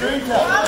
Næste